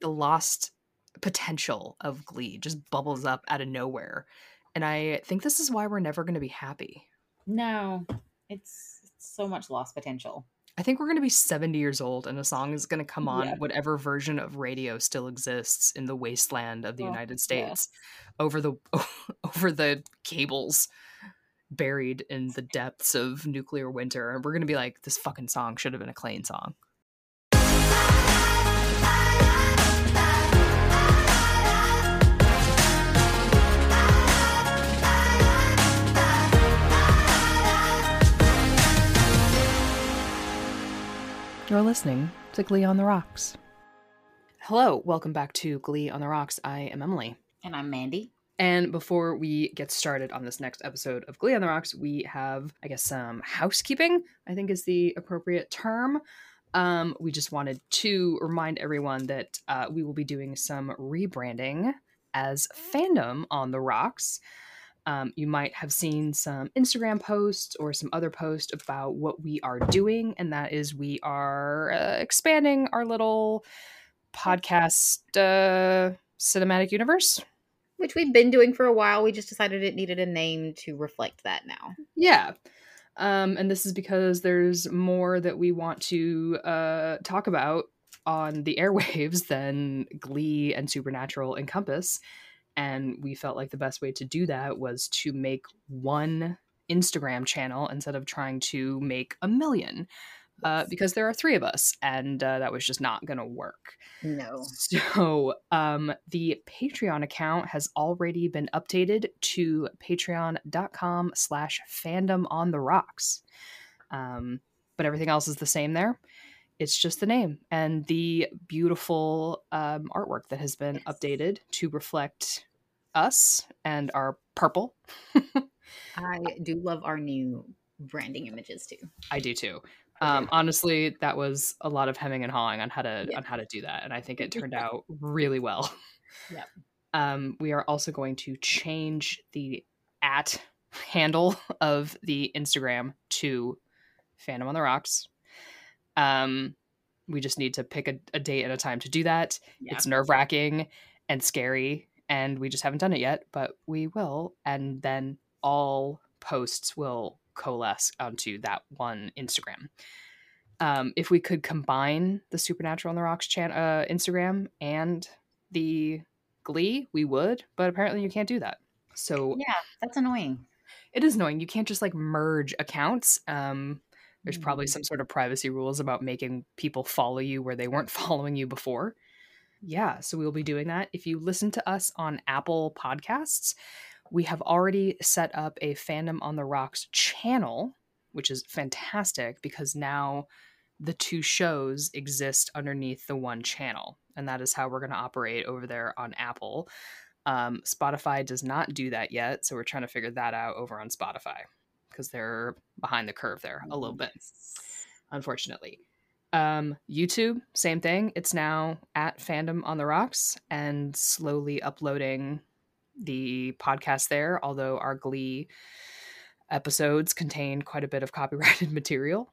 the lost potential of Glee just bubbles up out of nowhere. And I think this is why we're never going to be happy. No, it's, it's so much lost potential. I think we're going to be 70 years old and a song is going to come on Yeah. whatever version of radio still exists in the wasteland of the Oh, United yeah. States over the over the cables buried in the depths of nuclear winter and we're going to be like this fucking song should have been a Klaine song. You're listening to Glee on the Rocks. Hello, welcome back to Glee on the Rocks. I am Emily. And I'm Mandy. And before we get started on this next episode of Glee on the Rocks, we have, I guess, some housekeeping, I think is the appropriate term. Um, we just wanted to remind everyone that uh, we will be doing some rebranding as Fandom on the Rocks. Um, you might have seen some Instagram posts or some other posts about what we are doing, and that is we are uh, expanding our little podcast uh, cinematic universe. Which we've been doing for a while. We just decided it needed a name to reflect that now. Yeah. Um, and this is because there's more that we want to uh, talk about on the airwaves than Glee and Supernatural encompass. And we felt like the best way to do that was to make one Instagram channel instead of trying to make a million. Uh, because there are three of us, and uh, that was just not going to work. No. So, um, the Patreon account has already been updated to patreon.com slash fandom on the rocks. Um, but everything else is the same there. It's just the name and the beautiful um, artwork that has been updated to reflect us and our purple. I do love our new branding images too. I do too. Um, honestly, that was a lot of hemming and hawing on how to Yeah. on how to do that, and I think it turned out really well. Yep. Um, we are also going to change the at handle of the Instagram to Fandom on the Rocks. Um, we just need to pick a, a date and a time to do that. Yeah. It's nerve wracking and scary, and we just haven't done it yet, but we will. And then all posts will coalesce onto that one Instagram. Um, if we could combine the Supernatural on the Rocks chan- uh, Instagram and the Glee, we would, but apparently you can't do that. So yeah, that's annoying. it is annoying. You can't just like merge accounts. Um, there's probably Mm. some sort of privacy rules about making people follow you where they weren't following you before. Yeah, so we'll be doing that. If you listen to us on Apple Podcasts, we have already set up a Fandom on the Rocks channel, which is fantastic because now the two shows exist underneath the one channel. And that is how we're going to operate over there on Apple. Um, Spotify does not do that yet. So we're trying to figure that out over on Spotify because they're behind the curve there a little bit unfortunately. Um, YouTube, same thing. It's now at Fandom on the Rocks and slowly uploading the podcast there, although our Glee episodes contain quite a bit of copyrighted material.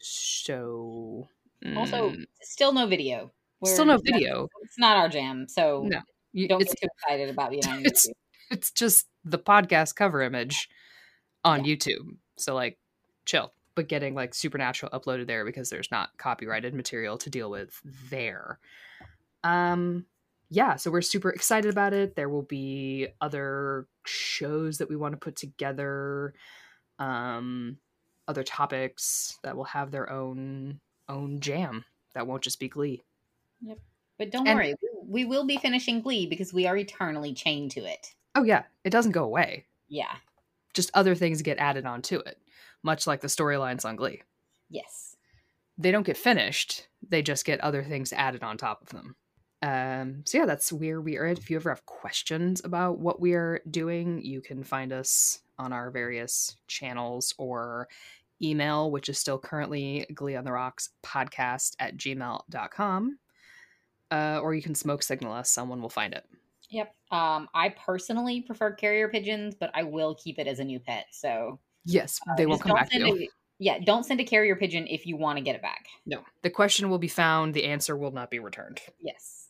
So, Also, mm, still no video. still no video. It's not our jam, so No, You- don't it's, get too excited about being on YouTube. it's just the podcast cover image on YouTube. So, like, chill. But getting like Supernatural uploaded there because there's not copyrighted material to deal with there. Um, yeah, so we're super excited about it. There will be other shows that we want to put together, um, other topics that will have their own own jam. That won't just be Glee. Yep. But don't And- worry, we, we will be finishing Glee because we are eternally chained to it. Oh yeah, it doesn't go away. Yeah. Just other things get added onto it, much like the storylines on Glee. Yes. they don't get finished they just get other things added on top of them um so yeah that's where we are at if you ever have questions about what we are doing you can find us on our various channels or email which is still currently glee on the rocks podcast at gmail.com uh, or you can smoke signal us someone will find it Yep. Um, I personally prefer carrier pigeons, but I will keep it as a new pet. So yes uh, they will just come back to you a- yeah, don't send a carrier pigeon if you want to get it back. no the question will be found the answer will not be returned Yes.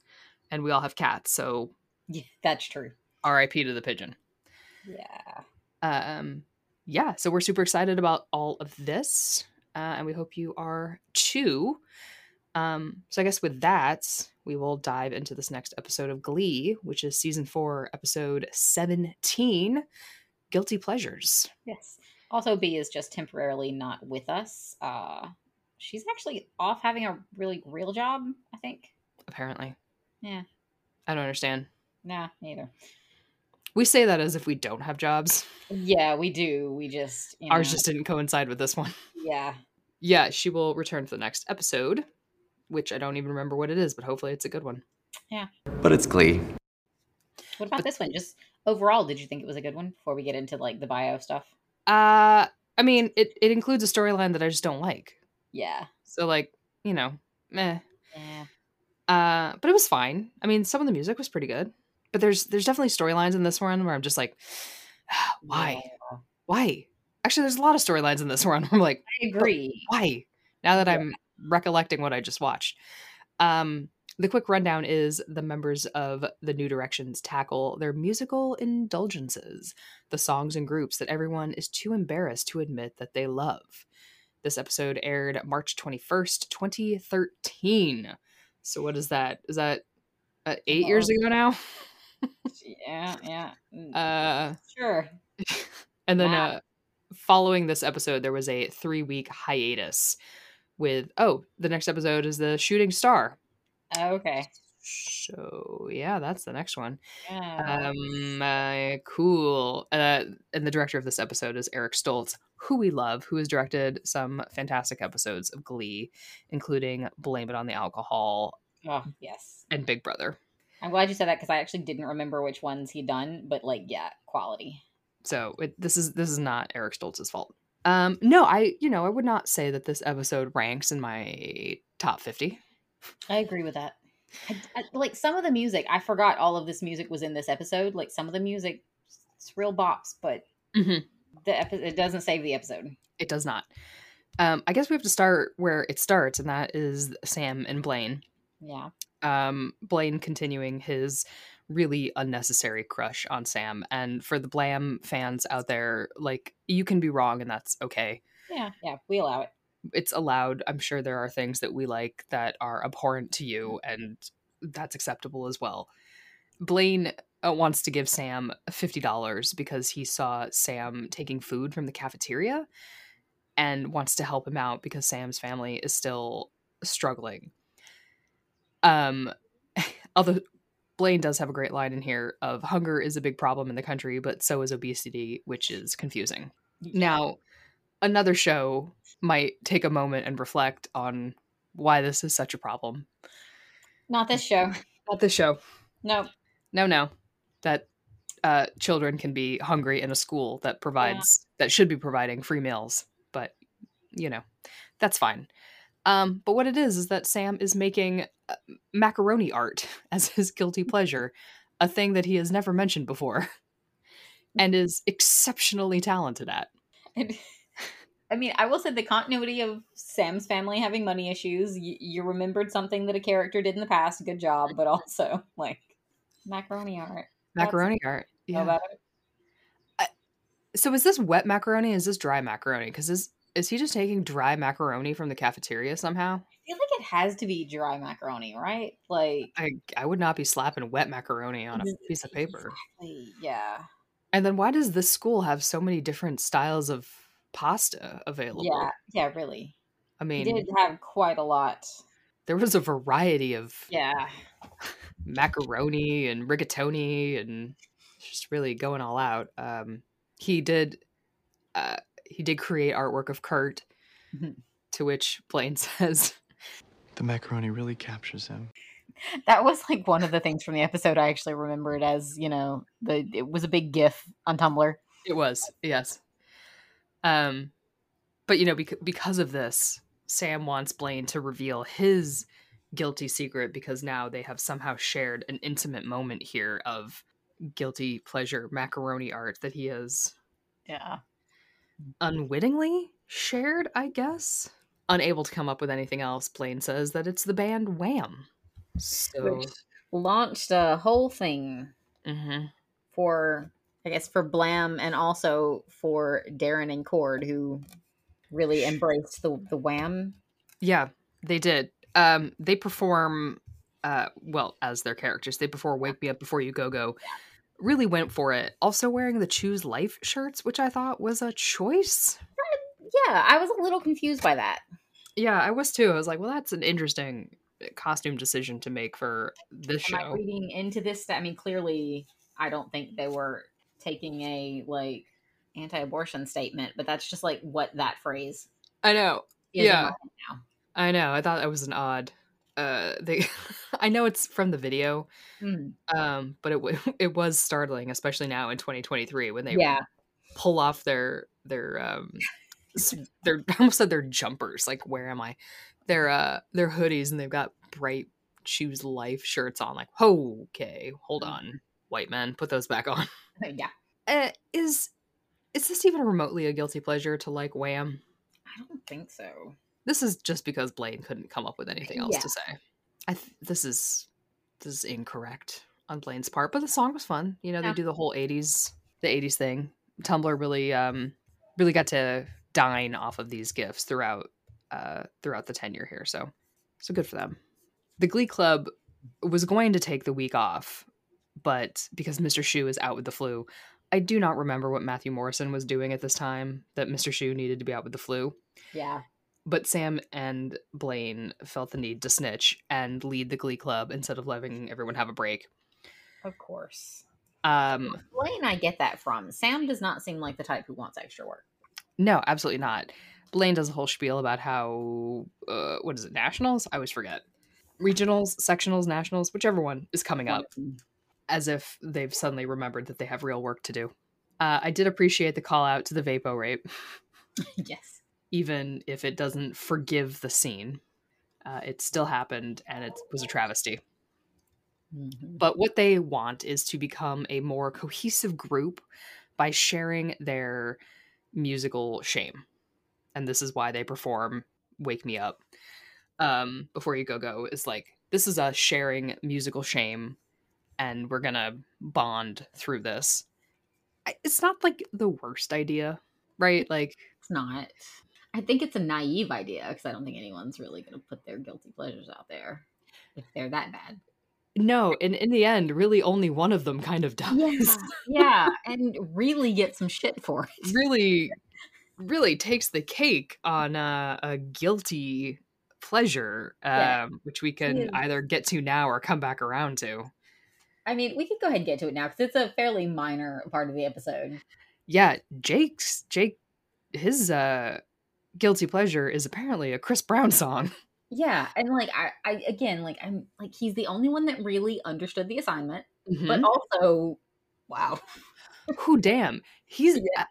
and we all have cats, so Yeah, that's true. R.I.P. to the pigeon. Yeah. Um, yeah, so we're super excited about all of this, uh, and we hope you are too. Um, so I guess with that, we will dive into this next episode of Glee, which is season four, episode 17 Guilty Pleasures. Yes. Also, B is just temporarily not with us. Uh, she's actually off having a really real job. I think. Apparently. Yeah. I don't understand. Nah, neither. We say that as if we don't have jobs. Yeah, we do. We just you Ours just didn't coincide with this one. yeah. Yeah, she will return for the next episode, which I don't even remember what it is, but hopefully it's a good one. Yeah. But it's Glee. What about this one? Just overall, did you think it was a good one? Before we get into like the bio stuff. Uh I mean, it, it includes a storyline that I just don't like. Yeah. So like, you know, meh. Yeah. Uh, but it was fine. I mean, some of the music was pretty good. But there's there's definitely storylines in this one where I'm just like, why? Yeah. Why? Actually, there's a lot of storylines in this one. where I'm like, I agree. why? Now that Yeah. I'm recollecting what I just watched. Um, the quick rundown is the members of the New Directions tackle their musical indulgences, the songs and groups that everyone is too embarrassed to admit that they love. This episode aired March 21st, 2013. So what is that? Is that uh, eight years ago now? Yeah. Yeah. Mm, Uh, sure. and then Wow. uh, following this episode, there was a three week hiatus with, oh, the next episode is The Shooting Star. Okay. So, yeah, that's the next one. Yeah. Um, uh, cool. Uh, and the director of this episode is Eric Stoltz, who we love, who has directed some fantastic episodes of Glee, including Blame It on the Alcohol oh yes. and Big Brother. I'm glad you said that because I actually didn't remember which ones he'd done, but like, yeah, quality. So it, this is this is not Eric Stoltz's fault. Um, no, I you know I would not say that this episode ranks in my top fifty. I agree with that. I, I- like some of the music, I forgot all of this music was in this episode. Like some of the music, it's real bops, but Mhm. the epi- it doesn't save the episode. It does not. Um, I guess we have to start where it starts, and that is Sam and Blaine. Yeah. um, Blaine continuing his really unnecessary crush on Sam. And for the Blam fans out there, like, you can be wrong and that's okay. Yeah. Yeah. We allow it. It's allowed. I'm sure there are things that we like that are abhorrent to you, and that's acceptable as well. Blaine uh, wants to give Sam $50 because he saw Sam taking food from the cafeteria and wants to help him out because Sam's family is still struggling. Um, although Blaine does have a great line in here of hunger is a big problem in the country, but so is obesity, which is confusing. Now, another show might take a moment and reflect on why this is such a problem. Not this show. Not this show. No. No, no. That uh, children can be hungry in a school that provides that should be providing free meals, but you know, that's fine. Um, but what it is is that Sam is making uh, macaroni art as his guilty pleasure, a thing that he has never mentioned before, and is exceptionally talented at. I mean, I will say the continuity of Sam's family having money issues. You, you remembered something that a character did in the past. Good job, but also like macaroni art. That's- Macaroni art. Know Yeah. about it? So is this wet macaroni? Is this dry macaroni? Because is is he just taking dry macaroni from the cafeteria somehow? I feel like it has to be dry macaroni, right? Like I I would not be slapping wet macaroni on a piece of paper. Exactly, Yeah. And then why does this school have so many different styles of pasta available? Yeah. Yeah. Really. I He mean, did have quite a lot. there was a variety of Yeah. macaroni and rigatoni and just really going all out. Um, he did uh, he did create artwork of Kurt, Mhm. to which Blaine says, The macaroni really captures him. That was like one of the things from the episode I actually remembered as, you know, the it was a big gif on Tumblr. It was, yes. Um, but you know, bec- because of this, Sam wants Blaine to reveal his guilty secret because now they have somehow shared an intimate moment here of guilty pleasure macaroni art that he has Yeah. unwittingly shared, I guess. Unable to come up with anything else, Blaine says that it's the band Wham. So Which, launched a whole thing Mm-hmm. for, I guess, for Blam and also for Darren and Chord, who really embraced the the Wham. Yeah, they did. Um, they perform, uh, well, as their characters. They perform "Wake Me Up Before You Go Go." Really went for it. Also wearing the "Choose Life" shirts, which I thought was a choice. Yeah, I was a little confused by that. Yeah, I was too. I was like, well, that's an interesting costume decision to make for this Am I show. reading into this? I mean, clearly, I don't think they were taking a like anti-abortion statement, but that's just like what that phrase I know. is. Yeah. now. I know. I thought that was an odd. Uh, they. I know it's from the video, Mm, um, but it w- it was startling, especially now in 2023 when they yeah, pull off their their um their I almost said their jumpers. Like where am I? Their uh their hoodies and they've got bright choose life shirts on. Like okay, hold Mm. on, white men, put those back on. yeah. Uh, is is this even remotely a guilty pleasure to like Wham? I don't think so. This is just because Blaine couldn't come up with anything else Yeah. to say. I th- this is this is incorrect on Blaine's part, but the song was fun. You know, they do the whole '80s the '80s thing. Tumblr really um really got to dine off of these gifts throughout uh throughout the tenure here. So so good for them. The Glee Club was going to take the week off, but because Mr. Schue is out with the flu, I do not remember what Matthew Morrison was doing at this time that Mr. Schue needed to be out with the flu Yeah, but Sam and Blaine felt the need to snitch and lead the Glee Club instead of letting everyone have a break. of course. Um, Blaine, I get that from. Sam does not seem like the type who wants extra work. no, absolutely not. Blaine does a whole spiel about how uh, what is it? Nationals? I always forget. Regionals, sectionals, nationals, whichever one is coming up, as if they've suddenly remembered that they have real work to do. Uh, I did appreciate the call out to the Vapo rape, yes. even if it doesn't forgive the scene. Uh, it still happened, and it was a travesty. Mhm. But what they want is to become a more cohesive group by sharing their musical shame. And this is why they perform Wake Me Up um, before you go go is like, this is us sharing musical shame and we're going to bond through this. It's not like the worst idea, right? Like, It's not. I think it's a naive idea because I don't think anyone's really going to put their guilty pleasures out there if they're that bad. no, and in the end, really only one of them kind of does. Yeah, yeah, and really get some shit for it. really really takes the cake on uh, a guilty pleasure um, Yeah. which we can Yeah. either get to now or come back around to I mean, we could go ahead and get to it now because it's a fairly minor part of the episode. yeah jake's jake his uh guilty pleasure is apparently a chris brown song Yeah, and like I, I again, like I'm like he's the only one that really understood the assignment, but Mhm. also, wow, who damn he's Yeah.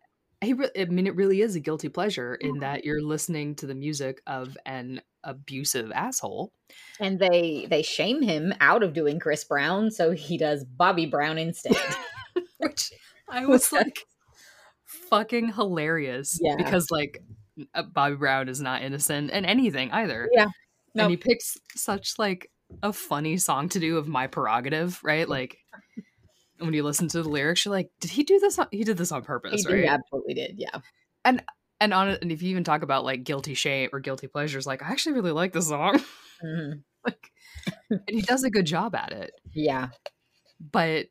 Re- i mean it really is a guilty pleasure in Mhm. that you're listening to the music of an abusive asshole and they they shame him out of doing Chris Brown, so he does Bobby Brown instead. which I was like fucking hilarious. Yeah. Because like uh, Bobby Brown is not innocent in anything either. Yeah. And he picks such like a funny song to do of my prerogative, right? Like when you listen to the lyrics, you're like, did he do this? On- he did this on he purpose, did- right? absolutely did, yeah. And and on and if you even talk about like guilty shame or guilty pleasures, like I actually really like the song. Mhm. like, and he does a good job at it. Yeah, but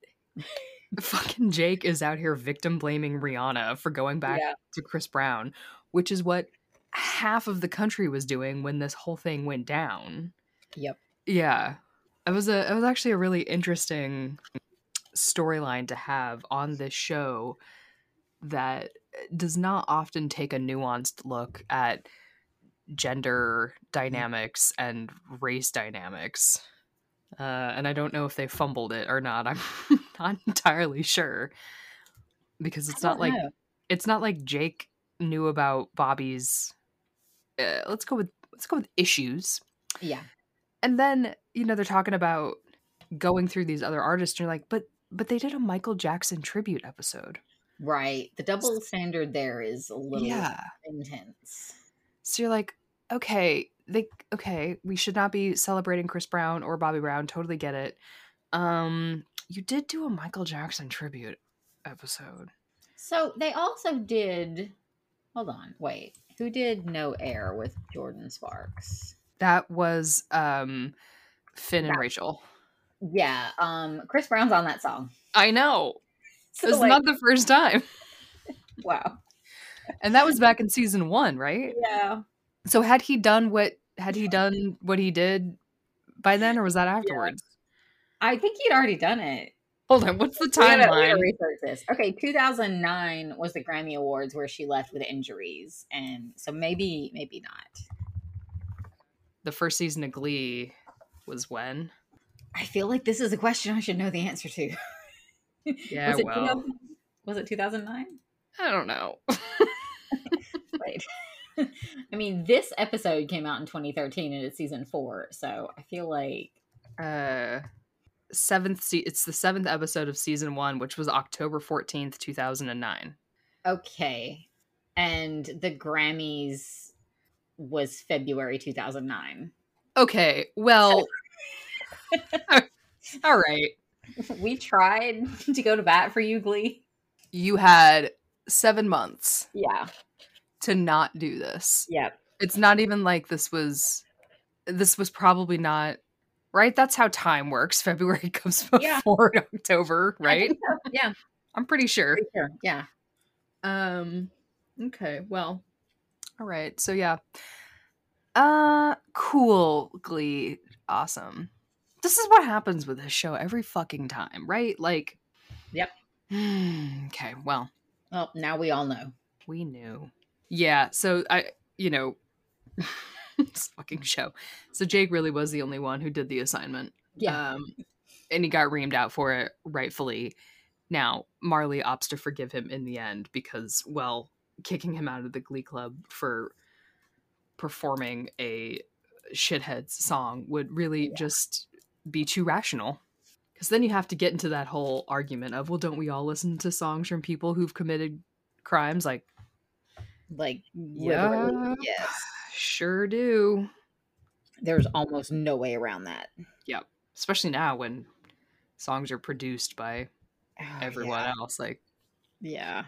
fucking Jake is out here victim blaming Rihanna for going back Yeah. to Chris Brown, which is what half of the country was doing when this whole thing went down. Yep. Yeah. It was a it was actually a really interesting storyline to have on this show that does not often take a nuanced look at gender dynamics and race dynamics. Uh, and I don't know if they fumbled it or not. I'm not entirely sure because it's not like know. it's not like Jake knew about Bobby's. Uh, let's go with let's go with issues, yeah, and then you know they're talking about going through these other artists. And you're like, but but they did a Michael Jackson tribute episode. right. The double standard there is a little Yeah. intense. So you're like, okay, they okay, we should not be celebrating Chris Brown or Bobby Brown. Totally get it. Um, you did do a Michael Jackson tribute episode. So they also did. Hold on, wait. Who did No Air with Jordin Sparks? That was um Finn and That- Rachel. Yeah, um, Chris Brown's on that song. I know. So, It's like, not the first time. wow. And that was back in season one, right? Yeah. So had he done what had he done what he did by then, or was that afterwards? I think he'd already done it. Hold on, what's the We we gotta timeline? research this. Okay, 2009 was the Grammy Awards where she left with injuries, and so maybe, maybe not. The first season of Glee was when? I feel like this is a question I should know the answer to. Yeah, was it well. 2000 was it 2009? I don't know. Wait. I mean, this episode came out in 2013 and it's season four, so I feel like uh seventh se- it's the seventh episode of season one which was october 14th 2009 okay. And the Grammys was February 2009. okay well all right we tried to go to bat for you, Glee. you had seven months Yeah. to not do this Yep. it's not even like this was this was probably not right that's how time works february comes Yeah. before october I right think so. Yeah. i'm pretty sure Pretty sure. Yeah. Um okay, well. All right. So yeah. Uh cool, Glee. Awesome. This is what happens with this show every fucking time, right? Like Yep. okay, well, Well, now we all know. we knew. Yeah, so I you know this fucking show. So Jake really was the only one who did the assignment. Yeah. Um, and he got reamed out for it, rightfully. Now, Marley opts to forgive him in the end because, well, kicking him out of the Glee Club for performing a shithead's song would really just be too rational. Because then you have to get into that whole argument of, well, don't we all listen to songs from people who've committed crimes? Like, like Yeah. yes. sure do. There's almost no way around that. Yep, especially now when songs are produced by Oh, everyone Yeah. else. Like, yeah.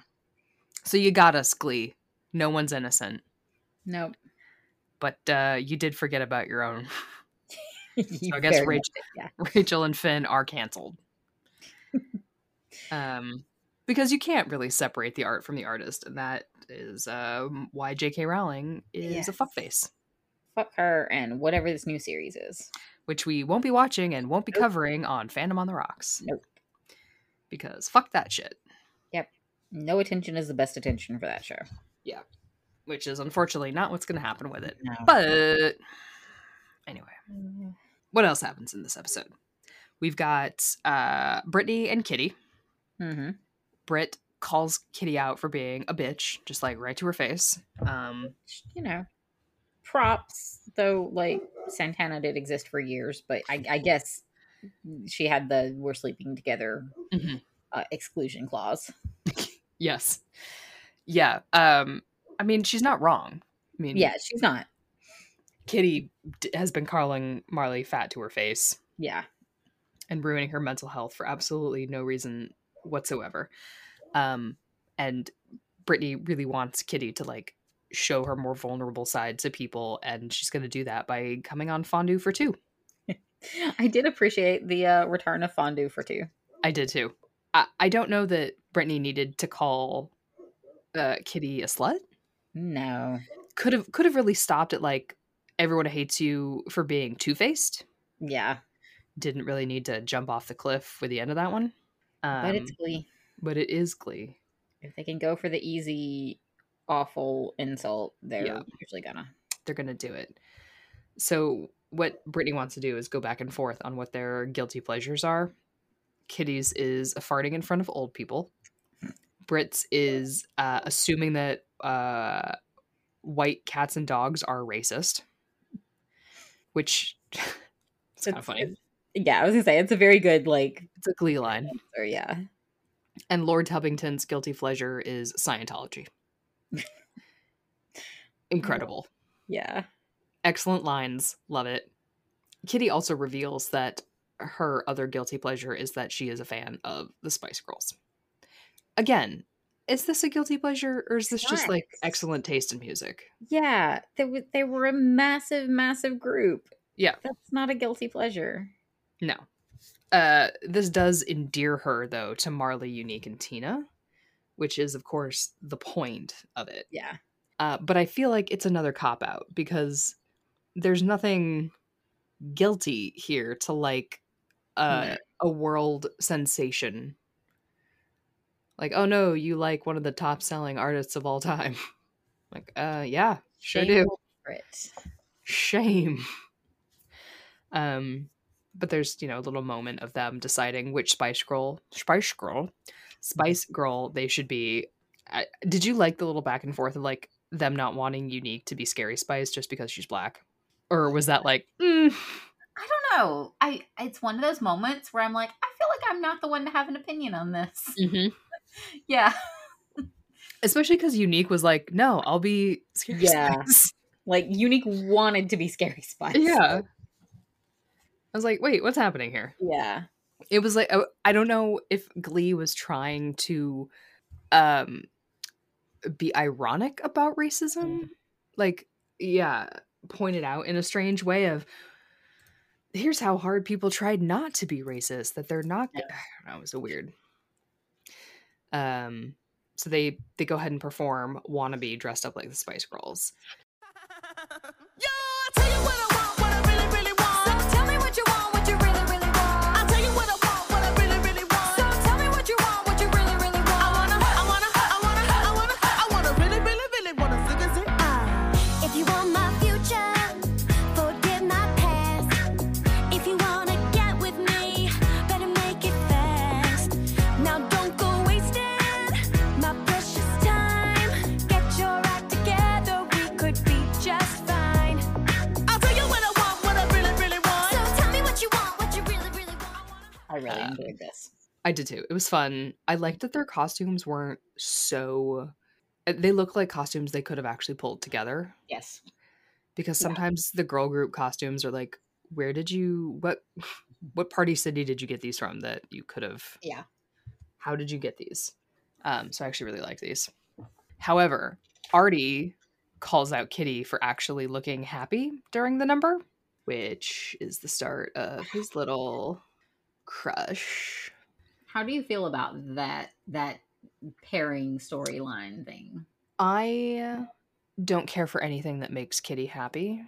So you got us, Glee. No one's innocent. Nope. But uh, you did forget about your own. You I guess very Rach- much yeah. Rachel and Finn are canceled. um, because you can't really separate the art from the artist, and that is um, why J.K. Rowling is Yes. a fuckface, Fuck her and whatever this new series is. which we won't be watching and won't be Nope. covering on Fandom on the Rocks. Nope. Because fuck that shit. Yep, no attention is the best attention for that show. Yeah, which is unfortunately not what's going to happen with it. No. But anyway. What else happens in this episode? We've got uh Brittany and Kitty. hmm Britt calls Kitty out for being a bitch, just like right to her face. Um You know, props though. Like Santana did exist for years, but I, I guess she had the "we're sleeping together" Mhm. uh, exclusion clause. yes. Yeah. Um I mean, she's not wrong. I mean, Yeah, she's not. Kitty d- has been calling Marley fat to her face Yeah, and ruining her mental health for absolutely no reason whatsoever. Um and Brittany really wants Kitty to like show her more vulnerable side to people and she's going to do that by coming on fondue for two. I did appreciate the uh, return of fondue for two. I did too. I, I don't know that Brittany needed to call uh, Kitty a slut. No, Could have could have really stopped at like everyone hates you for being two faced. yeah, Didn't really need to jump off the cliff with the end of that one. Um, but it's Glee. but it is Glee. If they can go for the easy, awful insult, they're Yeah. usually gonna. They're gonna do it. So what Brittany wants to do is go back and forth on what their guilty pleasures are. Kitty's is farting in front of old people. Brit's is uh, assuming that uh, white cats and dogs are racist, which it's kind of funny. Yeah, I was gonna say it's a very good like. It's a glee line. Or yeah, And Lord Tubbington's guilty pleasure is Scientology. Incredible. yeah. Excellent lines. Love it. Kitty also reveals that her other guilty pleasure is that she is a fan of the Spice Girls. Again, is this a guilty pleasure or is this just like excellent taste in music? Yeah, they, w- they were a massive, massive group. Yeah. That's not a guilty pleasure. No. Uh, this does endear her, though, to Marley, Unique, and Tina, which is, of course, the point of it. Yeah. Uh, but I feel like it's another cop out because there's nothing guilty here to like uh, no. a world sensation like oh no you like one of the top selling artists of all time. Like uh yeah sure Shame. do. It. shame. Um but there's you know a little moment of them deciding which spice girl spice girl spice girl they should be. I, did you like the little back and forth of like them not wanting unique to be scary spice just because she's black? Or was that like mm. i don't know. I it's one of those moments where i'm like i feel like i'm not the one to have an opinion on this. Mm-hmm yeah. Especially because Unique was like, no, I'll be Scary yeah. Spice. Like, Unique wanted to be Scary Spice. Yeah. I was like, wait, what's happening here? Yeah. It was like, oh, I don't know if Glee was trying to um be ironic about racism. Mm. Like, yeah, point it out in a strange way of here's how hard people tried not to be racist, that they're not. Yeah. I don't know, it was a weird um, so they they go ahead and perform "Wannabe" dressed up like the Spice Girls. I really um, enjoyed this. I did too. It was fun. I liked that their costumes weren't so. Uh, they look like costumes they could have actually pulled together. Yes. Because sometimes yeah. the girl group costumes are like, where did you what what party city did you get these from that you could have? Yeah. How did you get these? Um, so I actually really like these. However, Artie calls out Kitty for actually looking happy during the number, which is the start of his little crush. How do you feel about that that pairing storyline thing? I don't care for anything that makes Kitty happy.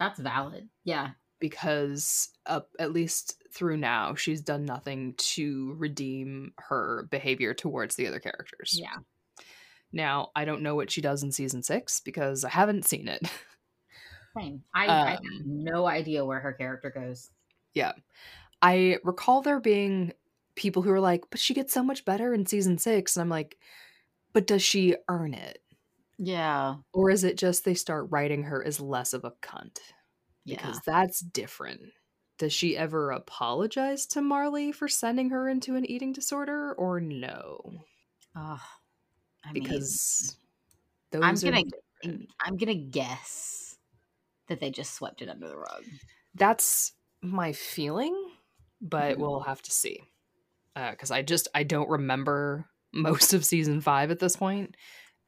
That's valid. Yeah. Because at least through now, she's done nothing to redeem her behavior towards the other characters. Yeah. Now, I don't know what she does in season six because I haven't seen it. Same. I, um, I have no idea where her character goes. Yeah. I recall there being people who are like, but she gets so much better in season six. And I'm like, but does she earn it? Yeah. Or is it just they start writing her as less of a cunt? Because yeah. that's different. Does she ever apologize to Marley for sending her into an eating disorder or no? I because mean, I'm gonna different. I'm gonna guess that they just swept it under the rug. That's my feeling, but mm-hmm. we'll have to see because uh, I just I don't remember most of season five at this point,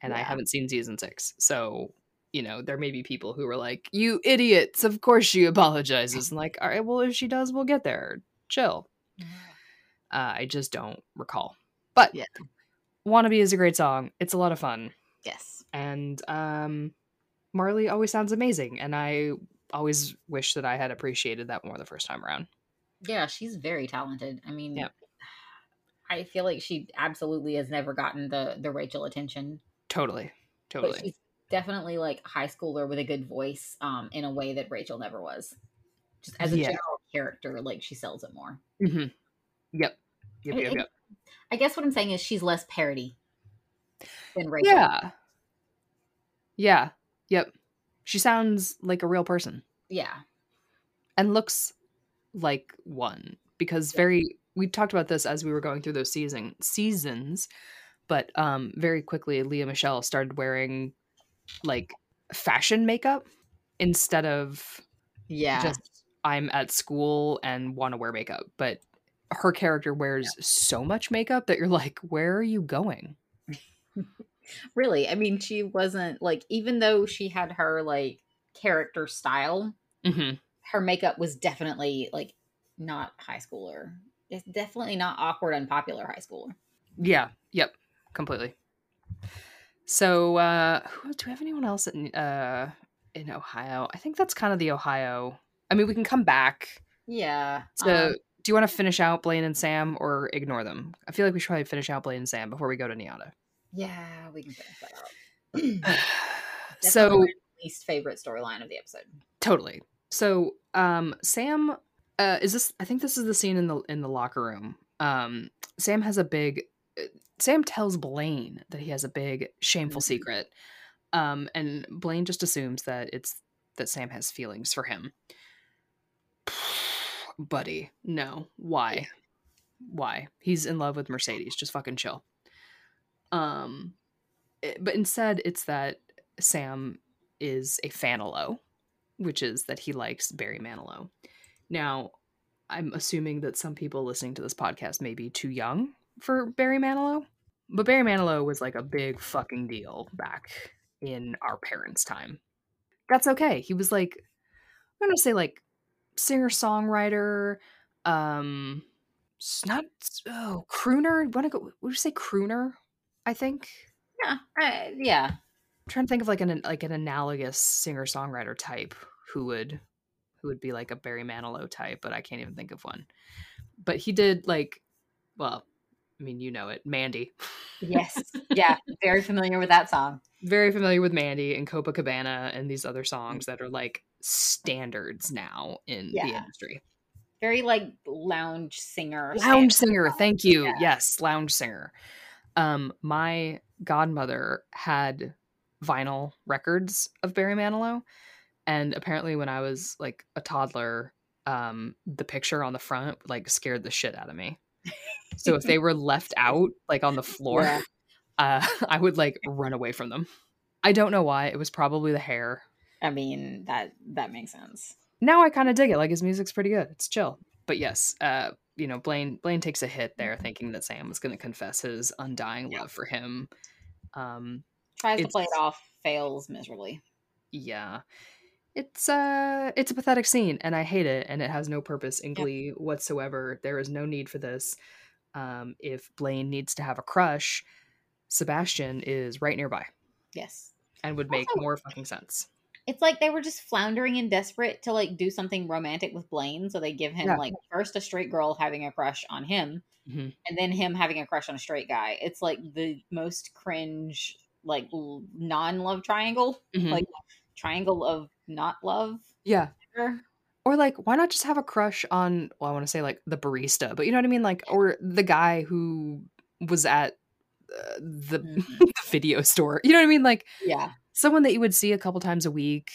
and yeah. I haven't seen season six. So you know there may be people who are like, "You idiots! Of course she apologizes." And like, all right, well if she does, we'll get there. Chill. Uh, I just don't recall. But yeah, "Wannabe" is a great song. It's a lot of fun. Yes, and um, Marley always sounds amazing, and I always wish that I had appreciated that more the first time around. Yeah, she's very talented. I mean, yeah. I feel like she absolutely has never gotten the the Rachel attention. Totally, totally. But she's definitely like high schooler with a good voice, um, in a way that Rachel never was. Just as a yeah. general character, like she sells it more. Mm-hmm. Yep. Yep. Yep. Yep. I guess what I'm saying is she's less parody than Rachel. Yeah. Yeah. Yep. She sounds like a real person. Yeah. And looks like one because very we talked about this as we were going through those season seasons, but um very quickly Lea Michele started wearing like fashion makeup instead of yeah just I'm at school and want to wear makeup, but her character wears yeah. so much makeup that you're like, where are you going? really? I mean, she wasn't like, even though she had her like character style, mm-hmm. Her makeup was definitely like not high schooler. It's definitely not awkward, unpopular high schooler. Yeah. Yep. Completely. So, uh, do we have anyone else in uh in Ohio? I think that's kind of the Ohio. I mean, we can come back. Yeah. So, um, do you want to finish out Blaine and Sam or ignore them? I feel like we should probably finish out Blaine and Sam before we go to NYADA. Yeah, we can finish that out. so, least favorite storyline of the episode. Totally. So, um, Sam, uh, is this? I think this is the scene in the in the locker room. Um, Sam has a big. Uh, Sam tells Blaine that he has a big shameful mm-hmm. secret, um, and Blaine just assumes that it's that Sam has feelings for him. Buddy, no. Why? Why? He's in love with Mercedes. Just fucking chill. Um, it, but instead, it's that Sam is a Fanilow, which is that he likes Barry Manilow. Now, I'm assuming that some people listening to this podcast may be too young for Barry Manilow, but Barry Manilow was like a big fucking deal back in our parents' time. That's okay. He was like, I'm gonna say like singer songwriter, um, not oh crooner. Want to go? Would you say crooner? I think. Yeah, I, yeah. I'm trying to think of like an like an analogous singer songwriter type who would who would be like a Barry Manilow type, but I can't even think of one. But he did like, well, I mean, you know it, Mandy. yes, yeah, very familiar with that song. Very familiar with Mandy and Copacabana and these other songs that are like standards now in yeah. the industry. Very like lounge singer. Lounge singer, thank you. Yeah. Yes, lounge singer. Um, my godmother had vinyl records of Barry Manilow. And apparently when I was like a toddler, um, the picture on the front like scared the shit out of me. So if they were left out like on the floor, yeah. uh, I would like run away from them. I don't know why. It was probably the hair. I mean, that that makes sense. Now I kind of dig it. Like his music's pretty good. It's chill. But yes, uh, you know, Blaine Blaine takes a hit there thinking that Sam was going to confess his undying love for him. Um tries to play it off fails miserably. Yeah. It's uh it's a pathetic scene and I hate it and it has no purpose in Glee yep. whatsoever. There is no need for this. Um if Blaine needs to have a crush, Sebastian is right nearby. Yes. And would make also, more fucking sense. It's like they were just floundering and desperate to like do something romantic with Blaine, so they give him yeah. like first a straight girl having a crush on him, mm-hmm. and then him having a crush on a straight guy. It's like the most cringe like non-love triangle, mm-hmm. like triangle of not love. Yeah. Or like, why not just have a crush on? Well, I want to say like the barista, but you know what I mean, like, or the guy who was at uh, the, mm-hmm. the video store. You know what I mean? Like, yeah, someone that you would see a couple times a week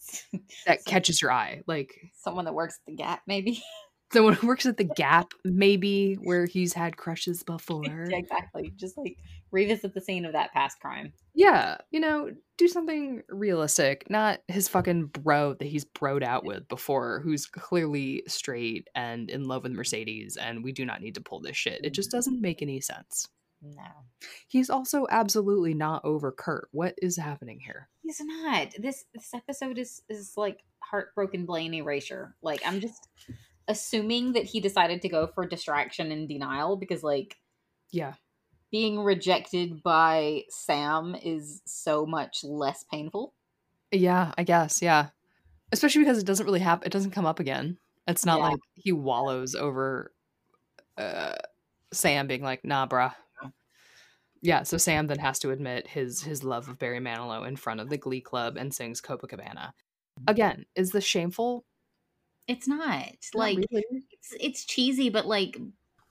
that catches your eye, like someone that works at the Gap, maybe. someone who works at the Gap, maybe where he's had crushes before. yeah, exactly. Just like revisit the scene of that past crime. Yeah, you know, do something realistic, not his fucking bro that he's broed out with before, who's clearly straight and in love with Mercedes, and we do not need to pull this shit. It just mm-hmm. doesn't make any sense. No. He's also absolutely not over Kurt. What is happening here? He's not. This this episode is is like heartbroken Blaine erasure. Like I'm just assuming that he decided to go for distraction and denial because like yeah. being rejected by sam is so much less painful. Yeah i guess yeah. Especially because it doesn't really happen it doesn't come up again. It's not yeah. like he wallows over uh sam being like nah bruh. Yeah so sam then has to admit his his love of barry manilow in front of the glee club and sings copacabana. Again is this shameful it's not. like really. it's it's cheesy, but like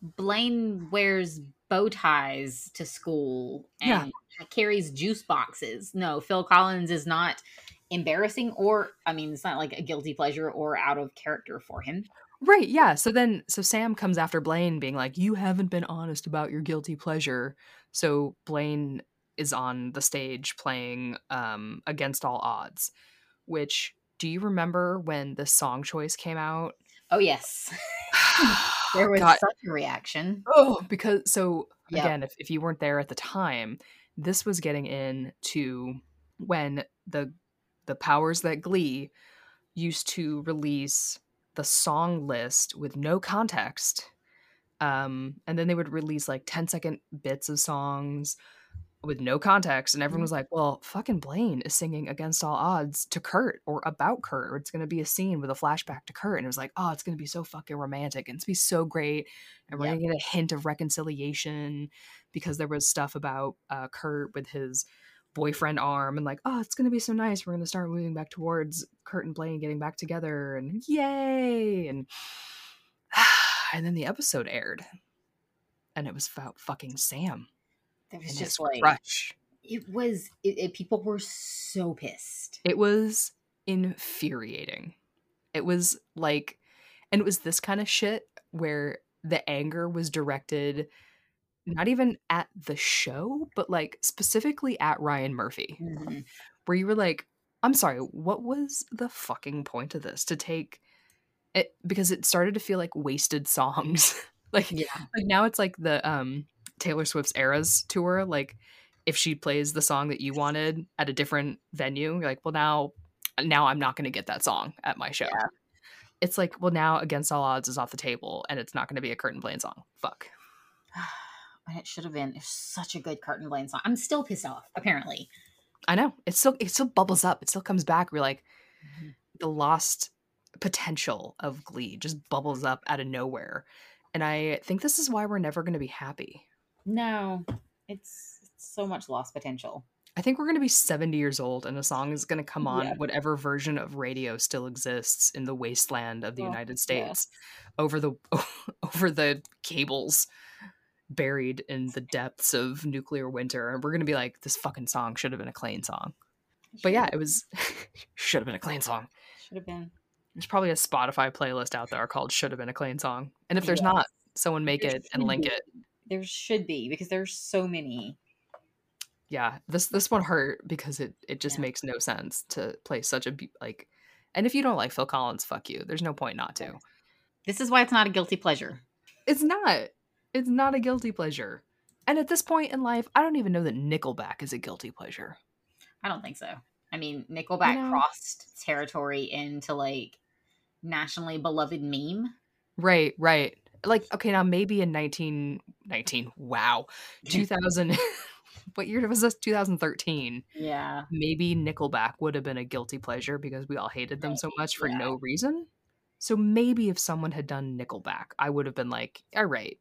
Blaine wears bow ties to school and yeah. carries juice boxes. No, Phil Collins is not embarrassing or I mean it's not like a guilty pleasure or out of character for him. Right, yeah. So then so Sam comes after Blaine being like, You haven't been honest about your guilty pleasure. So Blaine is on the stage playing um against all odds, which do you remember when the song choice came out? Oh yes. there was God. such a reaction. Oh, because so yep. again, if, if you weren't there at the time, this was getting in to when the the powers that glee used to release the song list with no context um, and then they would release like 10 second bits of songs with no context and everyone mm-hmm. was like well fucking blaine is singing against all odds to kurt or about kurt or it's going to be a scene with a flashback to kurt and it was like oh it's going to be so fucking romantic and it's going to be so great and we're going to get a hint of reconciliation because there was stuff about uh, kurt with his boyfriend arm and like oh it's going to be so nice we're going to start moving back towards kurt and blaine getting back together and yay! and and then the episode aired and it was about fucking sam it was just like crush. it was it, it, people were so pissed. It was infuriating. It was like and it was this kind of shit where the anger was directed not even at the show but like specifically at ryan murphy. Mm-hmm. where you were like i'm sorry what was the fucking point of this to take it? Because it started to feel like wasted songs. Like yeah. like now it's like the um Taylor Swift's Eras tour, like if she plays the song that you wanted at a different venue, you're like, well now now I'm not going to get that song at my show. Yeah. It's like, well now Against All Odds is off the table and it's not going to be a Kurt and Blaine song. Fuck. and it should have been. It's such a good Kurt and Blaine song. I'm still pissed off. Apparently, I know it still it still bubbles up. It still comes back. We're like mm-hmm. the lost potential of Glee just bubbles up out of nowhere, and I think this is why we're never going to be happy. No, it's, it's so much lost potential. I think we're going to be 70 years old and a song is going to come on yeah. whatever version of radio still exists in the wasteland of the oh, United States over the over the cables buried in the depths of nuclear winter and we're going to be like this fucking song should have been a Klaine song. But yeah, it was should have been a Klaine song. Should have been. There's probably a Spotify playlist out there called should have been a Klaine song. And if there's yes. not, someone make it and link it there should be because there's so many. Yeah, this this one hurt because it it just yeah. makes no sense to play such a like, and if you don't like Phil Collins, fuck you. There's no point not to. This is why it's not a guilty pleasure. It's not. It's not a guilty pleasure. And at this point in life, I don't even know that Nickelback is a guilty pleasure. I don't think so. I mean, Nickelback you know, crossed territory into like nationally beloved meme. Right, right like okay now maybe in 1919 wow 2000 what year was this? 2013 yeah. Maybe nickelback would have been a guilty pleasure because we all hated them so much for yeah. no reason. So maybe if someone had done nickelback i would have been like all right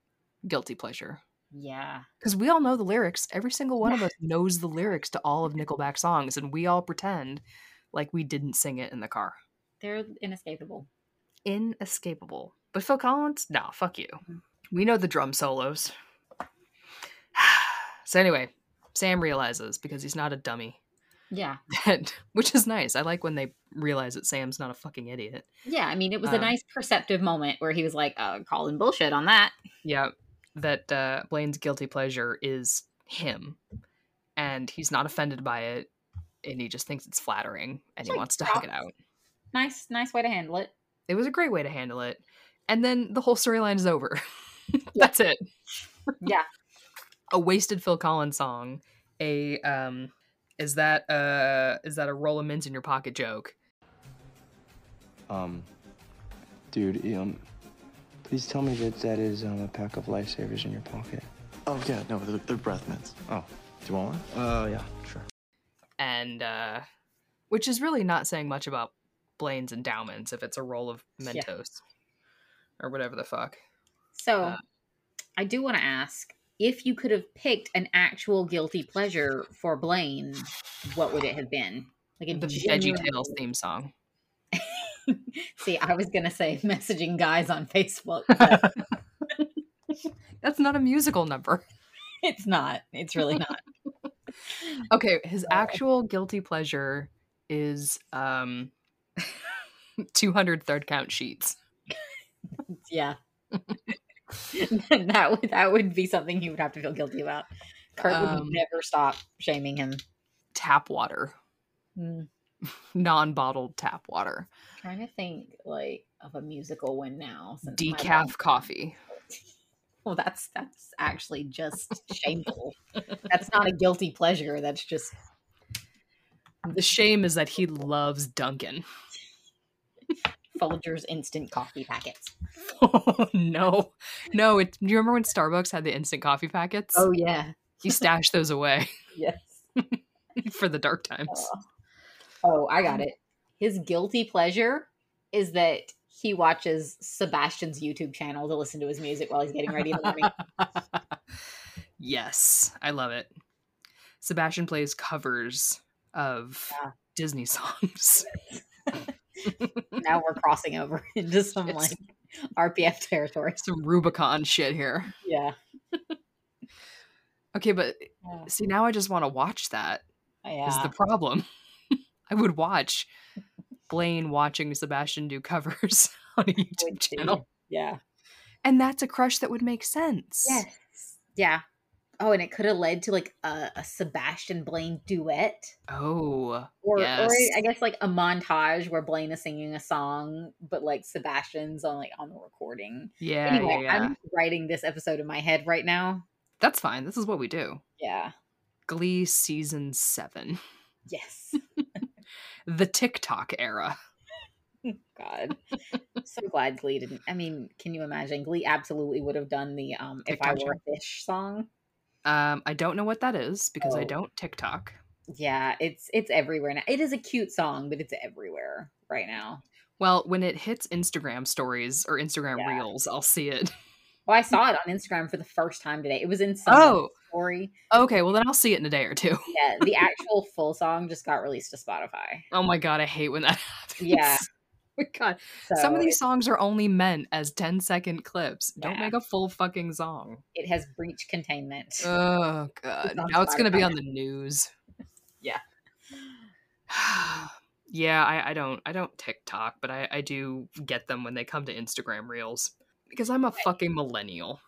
guilty pleasure. Yeah. Because we all know the lyrics. Every single one of us knows the lyrics to all of nickelback songs and we all pretend like we didn't sing it in the car. They're inescapable. Inescapable but Phil Collins, Nah, fuck you. Mm-hmm. We know the drum solos. so anyway, Sam realizes because he's not a dummy. Yeah. That, which is nice. I like when they realize that Sam's not a fucking idiot. Yeah, I mean, it was um, a nice perceptive moment where he was like, uh, calling bullshit on that. Yeah. That uh, Blaine's guilty pleasure is him. And he's not offended by it. And he just thinks it's flattering and he like, wants to hug it out. Nice, nice way to handle it. It was a great way to handle it and then the whole storyline is over. That's it. yeah. A wasted Phil Collins song. A um is that uh is that a roll of mints in your pocket joke? Um dude, um please tell me that that is um, a pack of lifesavers in your pocket. Oh yeah, no, they're, they're breath mints. Oh, do you want one? Uh yeah, sure. And uh which is really not saying much about Blaine's endowments if it's a roll of Mentos. Or whatever the fuck. So, uh, I do want to ask if you could have picked an actual guilty pleasure for Blaine, what would it have been? Like a the genuine... Veggie Tales theme song. See, I was gonna say messaging guys on Facebook. But... That's not a musical number. It's not. It's really not. okay, his actual guilty pleasure is um 200 third count sheets yeah. that would that would be something he would have to feel guilty about. Kurt um, would never stop shaming him. Tap water. Mm. non-bottled tap water. trying to think like of a musical one now. Decaf coffee. Well, that's that's actually just shameful. that's not a guilty pleasure. That's just The shame is that he loves Dunkin'. Folgers instant coffee packets. Oh no, no! It. Do you remember when Starbucks had the instant coffee packets? Oh yeah, he stashed those away yes. for the dark times. Uh, oh, I got it. His guilty pleasure is that he watches Sebastian's YouTube channel to listen to his music while he's getting ready in the morning. yes, I love it. Sebastian plays covers of Yeah. Disney songs. Now we're crossing over into some It's- like RPF territory. Some Rubicon shit here. Yeah. Okay, but Yeah. see, now I just want to watch that. Is yeah. the problem. I would watch Blaine watching Sebastian do covers on a YouTube channel. Yeah. And that's a crush that would make sense. Yes. Yeah. Oh, and it could have led to like a, a Sebastian Blaine duet, Oh, or Yes. or I guess like a montage where Blaine is singing a song, but like Sebastian's on like on the recording. yeah, anyway, yeah, yeah. I'm writing this episode in my head right now. That's fine. This is what we do. Yeah. Glee season seven, Yes. the TikTok era. God. so glad Glee didn't. I mean, can you imagine? Glee absolutely would have done the um if I were a fish song. Um, I don't know what that is because I Oh. don't TikTok. Yeah, it's it's everywhere now. It is a cute song, but it's everywhere right now. Well, when it hits Instagram stories or Instagram Yeah. reels, I'll see it. Well, I saw it on Instagram for the first time today. It was in some Oh. story. Okay, well then I'll see it in a day or two. Yeah, the actual full song just got released to Spotify. Oh my god, I hate when that happens. Yeah. My god. So Some of these songs are only meant as 10 second clips. Don't make a full fucking song. it has breach containment. Oh god. It's Now it's gonna be on the news. Yeah. yeah, I, I don't I don't TikTok, but I, I do get them when they come to Instagram reels. Because I'm a fucking millennial.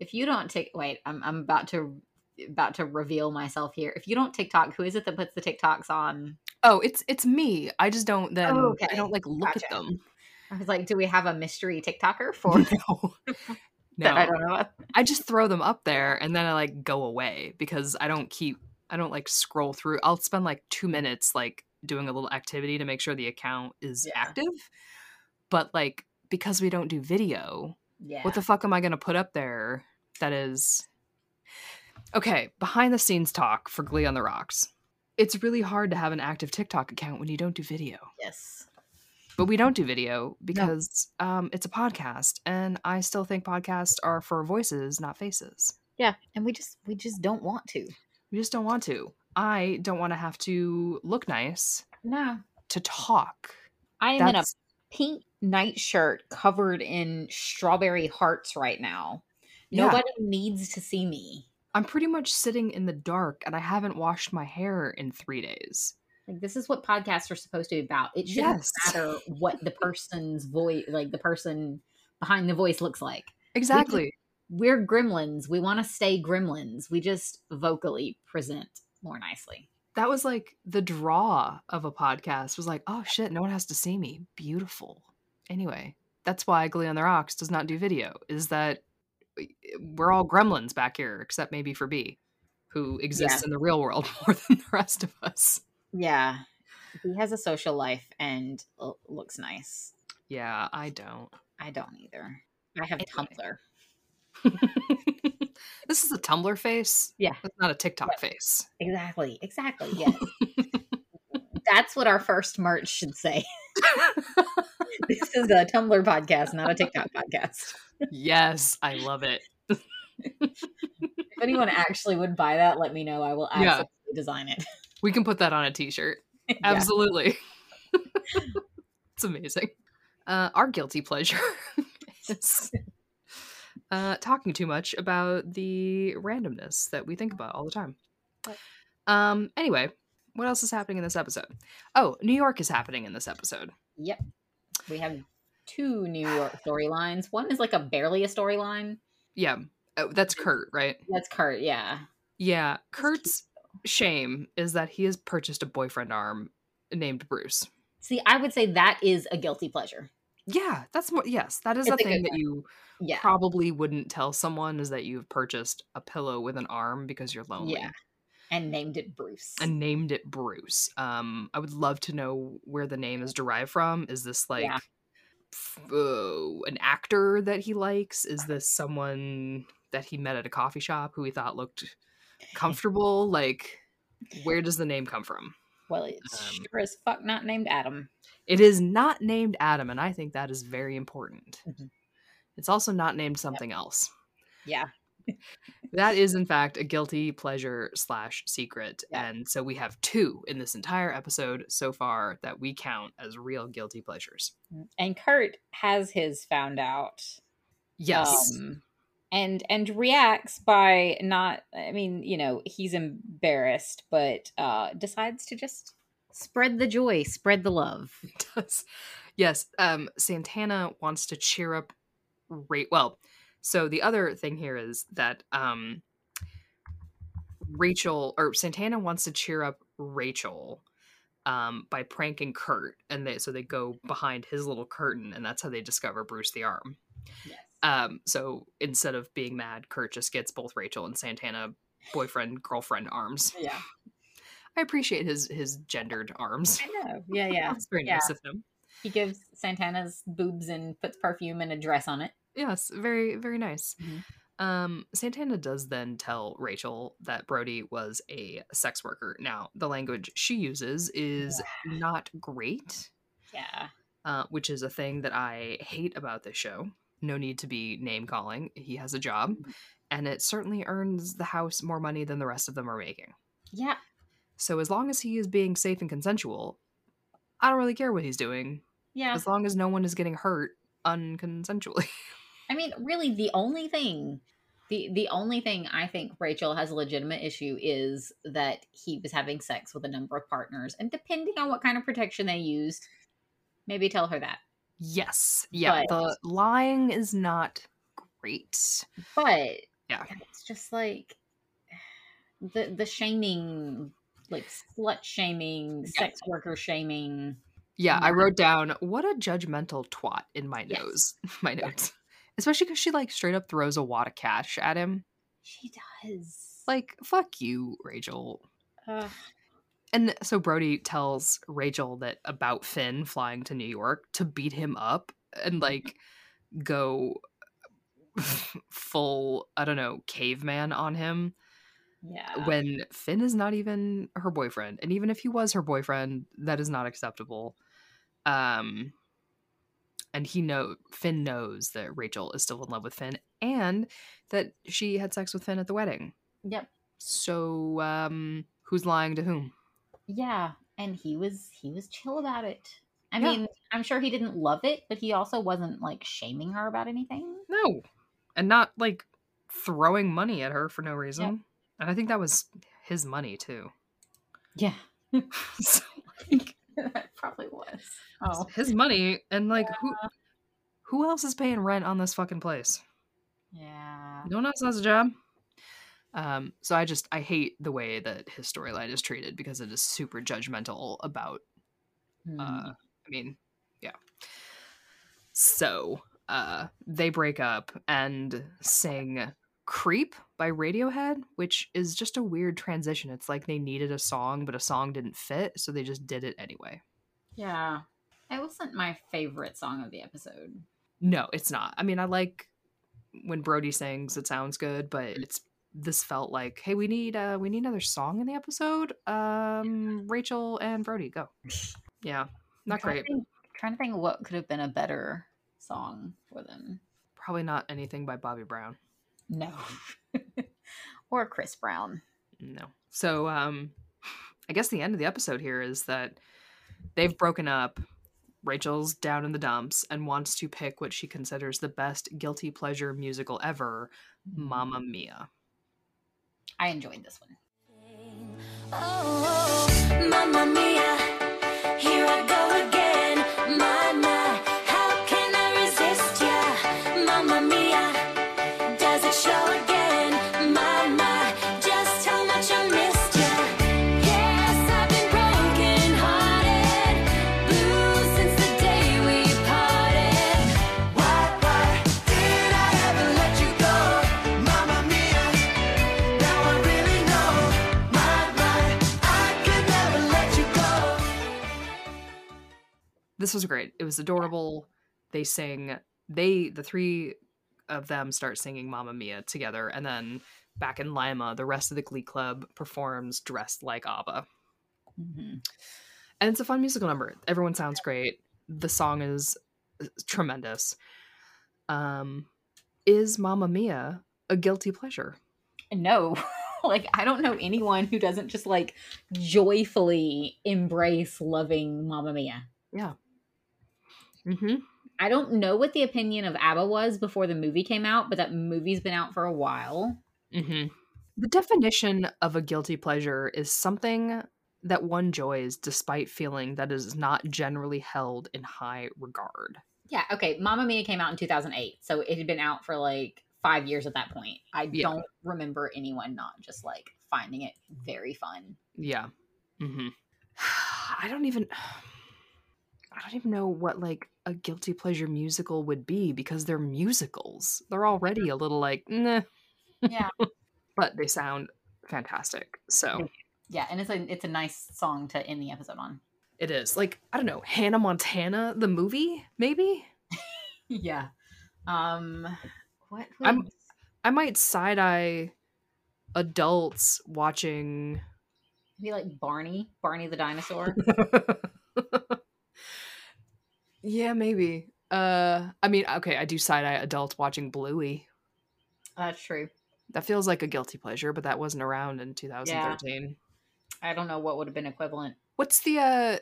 if you don't take wait, I'm I'm about to about to reveal myself here. If you don't TikTok, who is it that puts the TikToks on? Oh, it's it's me. I just don't then Oh, okay. I don't like look Gotcha. at them. I was like, do we have a mystery TikToker for no. that I don't know? I just throw them up there and then I like go away because I don't keep I don't like scroll through. I'll spend like 2 minutes like doing a little activity to make sure the account is Yeah. active. But like because we don't do video, Yeah. what the fuck am I going to put up there that is Okay, behind the scenes talk for Glee on the Rocks. It's really hard to have an active TikTok account when you don't do video. yes. But we don't do video because um, it's a podcast, and I still think podcasts are for voices, not faces. Yeah, and we just we just don't want to. We just don't want to. I don't want to have to look nice No. to talk. I am in a pink nightshirt covered in strawberry hearts right now. Yeah. Nobody needs to see me. I'm pretty much sitting in the dark, and I haven't washed my hair in three days. Like this is what podcasts are supposed to be about. It shouldn't Yes. matter what the person's voice, like the person behind the voice, looks like. Exactly. We're gremlins. We want to stay gremlins. We just vocally present more nicely. That was like the draw of a podcast. Was like, oh shit, no one has to see me. Beautiful. Anyway, that's why Glee on the Rocks does not do video. Is that we're all gremlins back here, except maybe for B, who exists in the real world more than the rest of us. Yeah, he has a social life and l- looks nice. Yeah, I don't. I don't either. I have Anyway. Tumblr. this is a Tumblr face. Yeah. It's not a TikTok face. Exactly. Exactly. Yes. That's what our first merch should say. this is a Tumblr podcast, not a TikTok podcast. Yes, I love it. If anyone actually would buy that, let me know. I will Yeah. absolutely design it. We can put that on a t-shirt. Absolutely. it's amazing. Uh, our guilty pleasure is uh, talking too much about the randomness that we think about all the time. Um. Anyway, what else is happening in this episode? Oh, New York is happening in this episode. Yep. We have two New York storylines. One is like a barely a storyline. Yeah, oh, that's Kurt, right? That's Kurt. Yeah. Yeah, Kurt's shame is that he has purchased a boyfriend arm named Bruce. See, I would say that is a guilty pleasure. Yeah, that's more. Yes, that is It's a thing that you Yeah. probably wouldn't tell someone is that you've purchased a pillow with an arm because you're lonely. Yeah. And named it Bruce. And named it Bruce. Um, I would love to know where the name is derived from. Is this like Yeah. Uh, an actor that he likes? Is this someone that he met at a coffee shop who he thought looked comfortable? like, where does the name come from? well, it's um, sure as fuck not named Adam. It is not named Adam, and I think that is very important. Mhm. It's also not named something else. Yeah. That is, in fact, a guilty pleasure slash secret. Yeah. And so we have two in this entire episode so far that we count as real guilty pleasures. And Kurt has his found out. Yes. Um, and and reacts by not I mean, you know, he's embarrassed, but uh decides to just spread the joy, spread the love. does. Yes. Um, Santana wants to cheer up Ra- well, so the other thing here is that um Rachel or Santana wants to cheer up Rachel um by pranking Kurt and they so they go behind his little curtain and that's how they discover Bruce the arm. Yes. Um so instead of being mad, Kurt just gets both Rachel and Santana boyfriend girlfriend arms. Yeah. I appreciate his his gendered arms. I know. Yeah, yeah. That's very yeah. nice of him. He gives Santana's boobs and puts perfume and a dress on it. Yes, very very nice. Mhm. Um, Santana does then tell Rachel that Brody was a sex worker. Now, the language she uses is not great, Yeah. uh, which is a thing that I hate about this show. No need to be name calling. He has a job, and it certainly earns the house more money than the rest of them are making. Yeah. So, as long as he is being safe and consensual, I don't really care what he's doing, Yeah. as long as no one is getting hurt unconsensually. I mean, really, the only thing, the the only thing I think Rachel has a legitimate issue is that he was having sex with a number of partners, and depending on what kind of protection they used, maybe tell her that. Yes. Yeah. But- the lying is not great. But Yeah. it's just like the the shaming, like slut shaming, sex worker shaming. Yeah, I mm-hmm. wrote down what a judgmental twat in my Yes. nose, my notes. Especially because she like straight up throws a wad of cash at him. She does. Like, fuck you, Rachel. Ugh. And so Brody tells Rachel that about Finn flying to New York to beat him up and like go full, I don't know, caveman on him. yeah. when Finn is not even her boyfriend, and even if he was her boyfriend, that is not acceptable. Um, and he know Finn knows that Rachel is still in love with Finn, and that she had sex with Finn at the wedding. Yep. So, um, who's lying to whom? Yeah, and he was he was chill about it. I Yeah. mean, I'm sure he didn't love it, but he also wasn't like shaming her about anything. No, and not like throwing money at her for no reason. And I think that was his money too. Yeah, so, that probably was. Oh, his money, and like who who else is paying rent on this fucking place? yeah. No one else has a job. Um, so I just I hate the way that his storyline is treated because it is super judgmental about Hmm. uh I mean, yeah. So uh they break up and sing Creep by Radiohead, which is just a weird transition. It's like they needed a song, but a song didn't fit, so they just did it anyway. yeah. It wasn't my favorite song of the episode. No, it's not. I mean, I like when Brody sings, it sounds good, but Mm. it's this felt like, hey, we need uh we need another song in the episode. Um Rachel and Brody, go. Yeah. Not I'm trying to great. think- trying to think what could have been a better song for them. Probably not anything by Bobby Brown. No, or Chris Brown. No. So um I guess the end of the episode here is that they've broken up. Rachel's down in the dumps and wants to pick what she considers the best guilty pleasure musical ever, Mamma Mia. I enjoyed this one. Oh, Mamma Mia, here I go this was great. It was adorable. They sing. They the three of them start singing "Mamma Mia" together, and then back in Lima, the rest of the Glee Club performs dressed like ABBA, Mhm. and it's a fun musical number. Everyone sounds great. The song is tremendous. Um, is "Mamma Mia" a guilty pleasure? No, like I don't know anyone who doesn't just like joyfully embrace loving Mamma Mia. Mm-hmm. I don't know what the opinion of ABBA was before the movie came out, but that movie's been out for a while. Mm-hmm. The definition of a guilty pleasure is something that one enjoys despite feeling that it is not generally held in high regard. Yeah, okay. Mamma Mia came out in 2008, so it had been out for like five years at that point. I Yeah. don't remember anyone not just like finding it very fun. Yeah. Mm-hmm. I don't even. I don't even know what like a guilty pleasure musical would be because they're musicals. They're already a little like, nah, Yeah, but they sound fantastic. So yeah, and it's a it's a nice song to end the episode on. it is like I don't know Hannah Montana the movie maybe. Yeah. Um, what? I'm-? I might side eye adults watching. Maybe like Barney, Barney the dinosaur. yeah, maybe. Uh, I mean, okay, I do side eye adults watching Bluey. That's true. That feels like a guilty pleasure, but that wasn't around in 2013. I don't know what would have been equivalent. What's the uh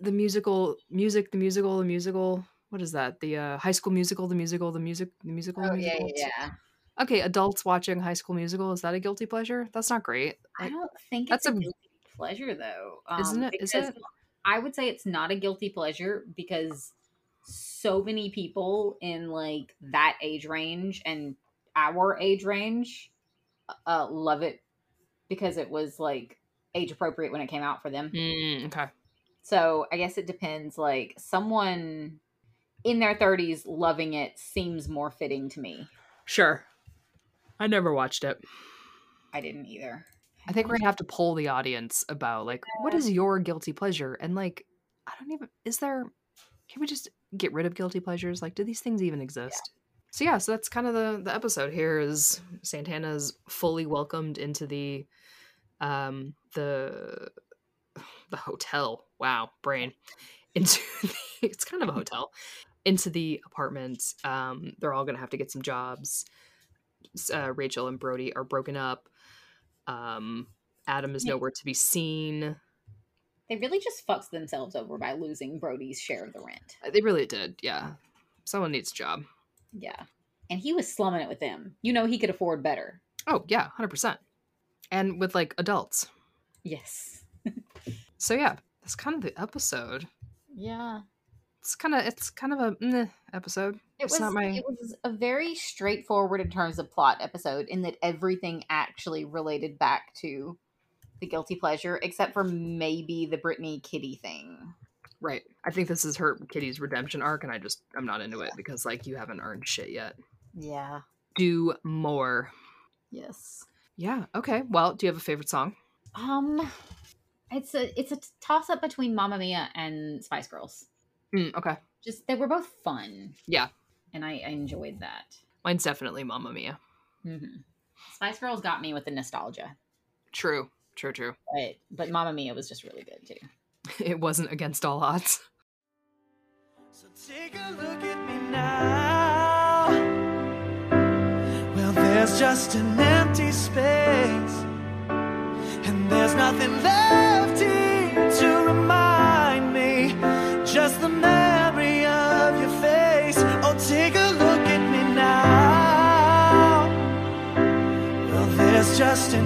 the musical music the musical the musical what is that? The uh high school musical the musical the music the musical the Oh yeah, musical? yeah, yeah. Okay, adults watching high school musical is that a guilty pleasure? That's not great. I don't think that's it's a, a- guilty pleasure though. Isn't um, it? Is it? I would say it's not a guilty pleasure because so many people in like that age range and our age range uh, love it because it was like age appropriate when it came out for them. Mm, okay. So I guess it depends. Like someone in their 30s loving it seems more fitting to me. Sure. I never watched it. I didn't either. I think we're gonna have to poll the audience about like what is your guilty pleasure and like I don't even is there can we just get rid of guilty pleasures like do these things even exist? So yeah, so that's kind of the the episode here is Santana's fully welcomed into the um the the hotel. Wow, brain. Into the, it's kind of a hotel. Into the apartment. Um they're all going to have to get some jobs. Uh, Rachel and Brody are broken up. Um, Adam is Yeah. nowhere to be seen. They really just fucks themselves over by losing Brody's share of the rent. Uh, They really did, yeah. Someone needs a job. Yeah. And he was slumming it with them. You know he could afford better. Oh yeah, hundred percent. And with like adults. Yes. So yeah, that's kind of the episode. Yeah. It's kind of it's kind of a meh episode. It It's was not my- it was a very straightforward in terms of plot episode in that everything actually related back to the guilty pleasure except for maybe the Brittany Kitty thing. Right. I think this is her Kitty's redemption arc, and I just I'm not into it because like you haven't earned shit yet. Yeah. Do more. Yes. Yeah. Okay. Well, do you have a favorite song? Um it's a it's a toss up between Mamma Mia and Spice Girls. Mm, okay. Just they were both fun. Yeah. And I, I enjoyed that. Mine's definitely Mamma Mia. Mm-hmm. Spice Girls got me with the nostalgia, True. True. True. but but Mamma Mia was just really good too. It wasn't against all odds. So take a look at me now. Well, there's just an empty space, and there's nothing left here to remind me. Just the memory of your face. Oh, take a look at me now. Well, there's just an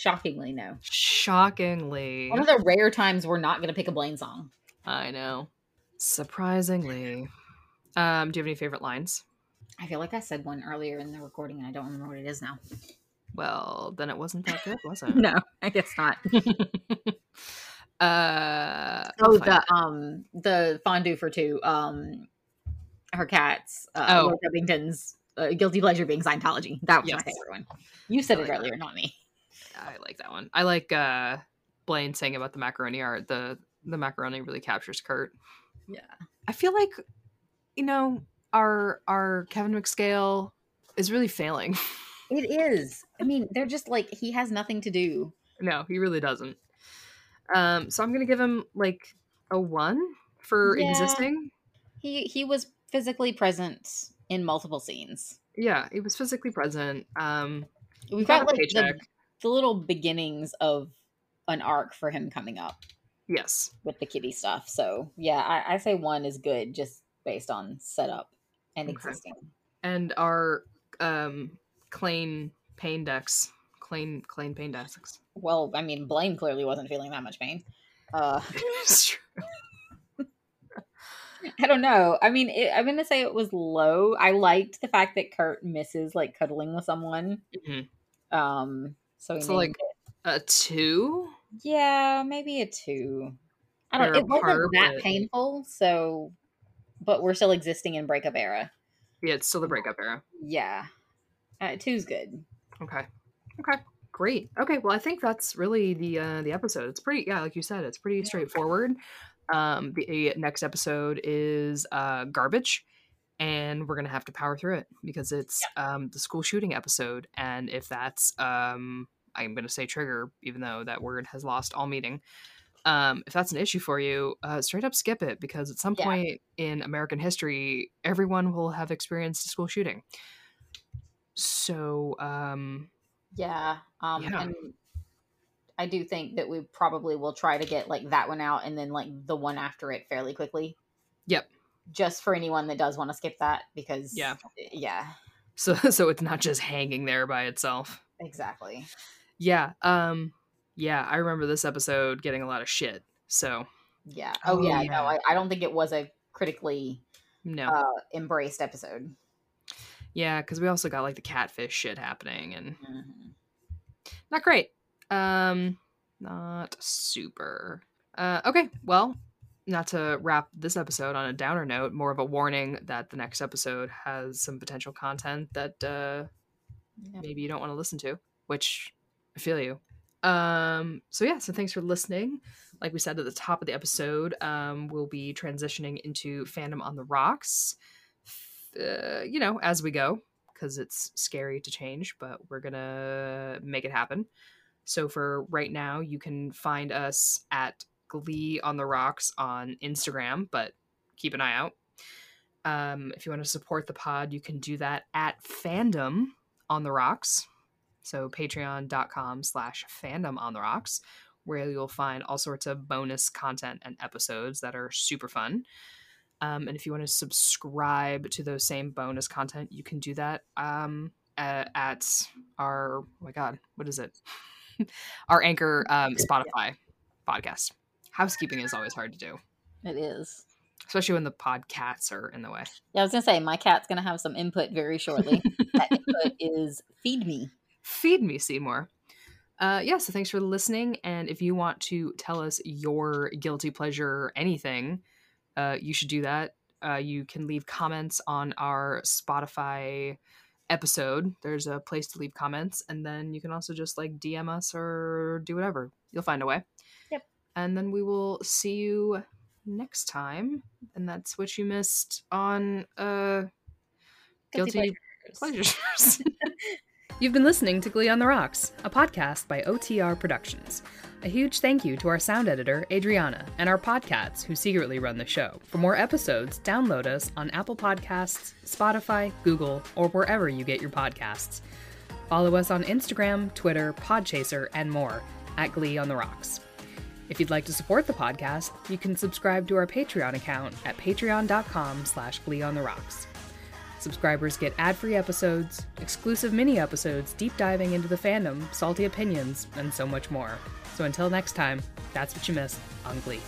Shockingly, no. Shockingly. One of the rare times we're not going to pick a Blaine song. I know. Surprisingly. Um, do you have any favorite lines? I feel like I said one earlier in the recording, and I don't remember what it is now. Well, then it wasn't that good, was it? No, I guess not. Uh, Oh, the it. um the fondue for two. Um, her cats. Uh, Oh. Lord Tubbington's uh, guilty pleasure being Scientology. That was my favorite one. You said I it earlier, not me. I like that one. I like uh Blaine saying about the macaroni art. The the macaroni really captures Kurt. Yeah. I feel like you know our our Kevin McScale is really failing. It is. I mean, they're just like he has nothing to do. no, he really doesn't. Um, so I'm gonna give him like a one for Yeah. existing. He he was physically present in multiple scenes. Yeah, he was physically present. Um, We've got got a like paycheck. the little beginnings of an arc for him coming up yes, with the kitty stuff. So yeah, I, I say one is good just based on setup and Okay. existing. and our um Klaine pain decks, Klaine Klaine pain decks. Well, I mean, Blaine clearly wasn't feeling that much pain. Uh, It's true. I don't know. I mean, it, I'm gonna say it was low. I liked the fact that Kurt misses like cuddling with someone. Mhm. Um, so he So, like, it- A two. yeah, maybe a two. I don't. It wasn't that painful. So, but we're still existing in breakup era. Yeah, it's still the breakup era. Yeah, uh, two's good. Okay. Okay. Great. Okay. Well, I think that's really the uh, the episode. It's pretty. Yeah, like you said, it's pretty straightforward. Um, the next episode is uh, garbage, and we're gonna have to power through it because it's um, the school shooting episode. And if that's um, I'm gonna say trigger, even though that word has lost all meaning. Um, if that's an issue for you, uh, straight up skip it because at some Yeah. point in American history, everyone will have experienced a school shooting. So, um, Yeah. Um, Yeah. and I do think that we probably will try to get like that one out and then like the one after it fairly quickly. Yep. Just for anyone that does want to skip that because Yeah. yeah, so so it's not just hanging there by itself exactly. yeah um yeah i remember this episode getting a lot of shit so Yeah. Oh, Oh, yeah, yeah. No, I, I don't think it was a critically no uh, embraced episode. yeah because we also got like the catfish shit happening and Mhm. not great um not super uh okay well not to wrap this episode on a downer note more of a warning that the next episode has some potential content that uh Yep. maybe you don't want to listen to, which I feel you. Um, so yeah, so thanks for listening. Like we said at the top of the episode, um, we'll be transitioning into fandom on the rocks, uh, you know, as we go, because it's scary to change, but we're gonna make it happen. So for right now, you can find us at Glee on the Rocks on Instagram, but keep an eye out. Um, if you want to support the pod, you can do that at fandom on the rocks. So patreon.com slash fandom on the rocks, where you'll find all sorts of bonus content and episodes that are super fun. Um, and if you want to subscribe to those same bonus content, you can do that um, at, at our, oh my God, what is it? our Anchor um, Spotify podcast. Housekeeping is always hard to do, It is. especially when the podcasts are in the way. Yeah, I was gonna say my cat's gonna have some input very shortly. that input is feed me. feed me seymour uh yeah so thanks for listening and if you want to tell us your guilty pleasure anything uh you should do that uh you can leave comments on our spotify episode there's a place to leave comments and then you can also just like dm us or do whatever you'll find a way. And then we will see you next time and that's what you missed on uh guilty, pleasures. You've been listening to Glee on the Rocks, a podcast by OTR Productions. A huge thank you to our sound editor, Adriana, and our podcasts who secretly run the show. For more episodes, download us on Apple Podcasts, Spotify, Google, or wherever you get your podcasts. Follow us on Instagram, Twitter, Podchaser, and more at Glee on the Rocks. If you'd like to support the podcast, you can subscribe to our Patreon account at patreon.com slash Glee on the Rocks. Subscribers get ad free episodes, exclusive mini episodes deep diving into the fandom, salty opinions, and so much more. So until next time, that's what you missed on Glee.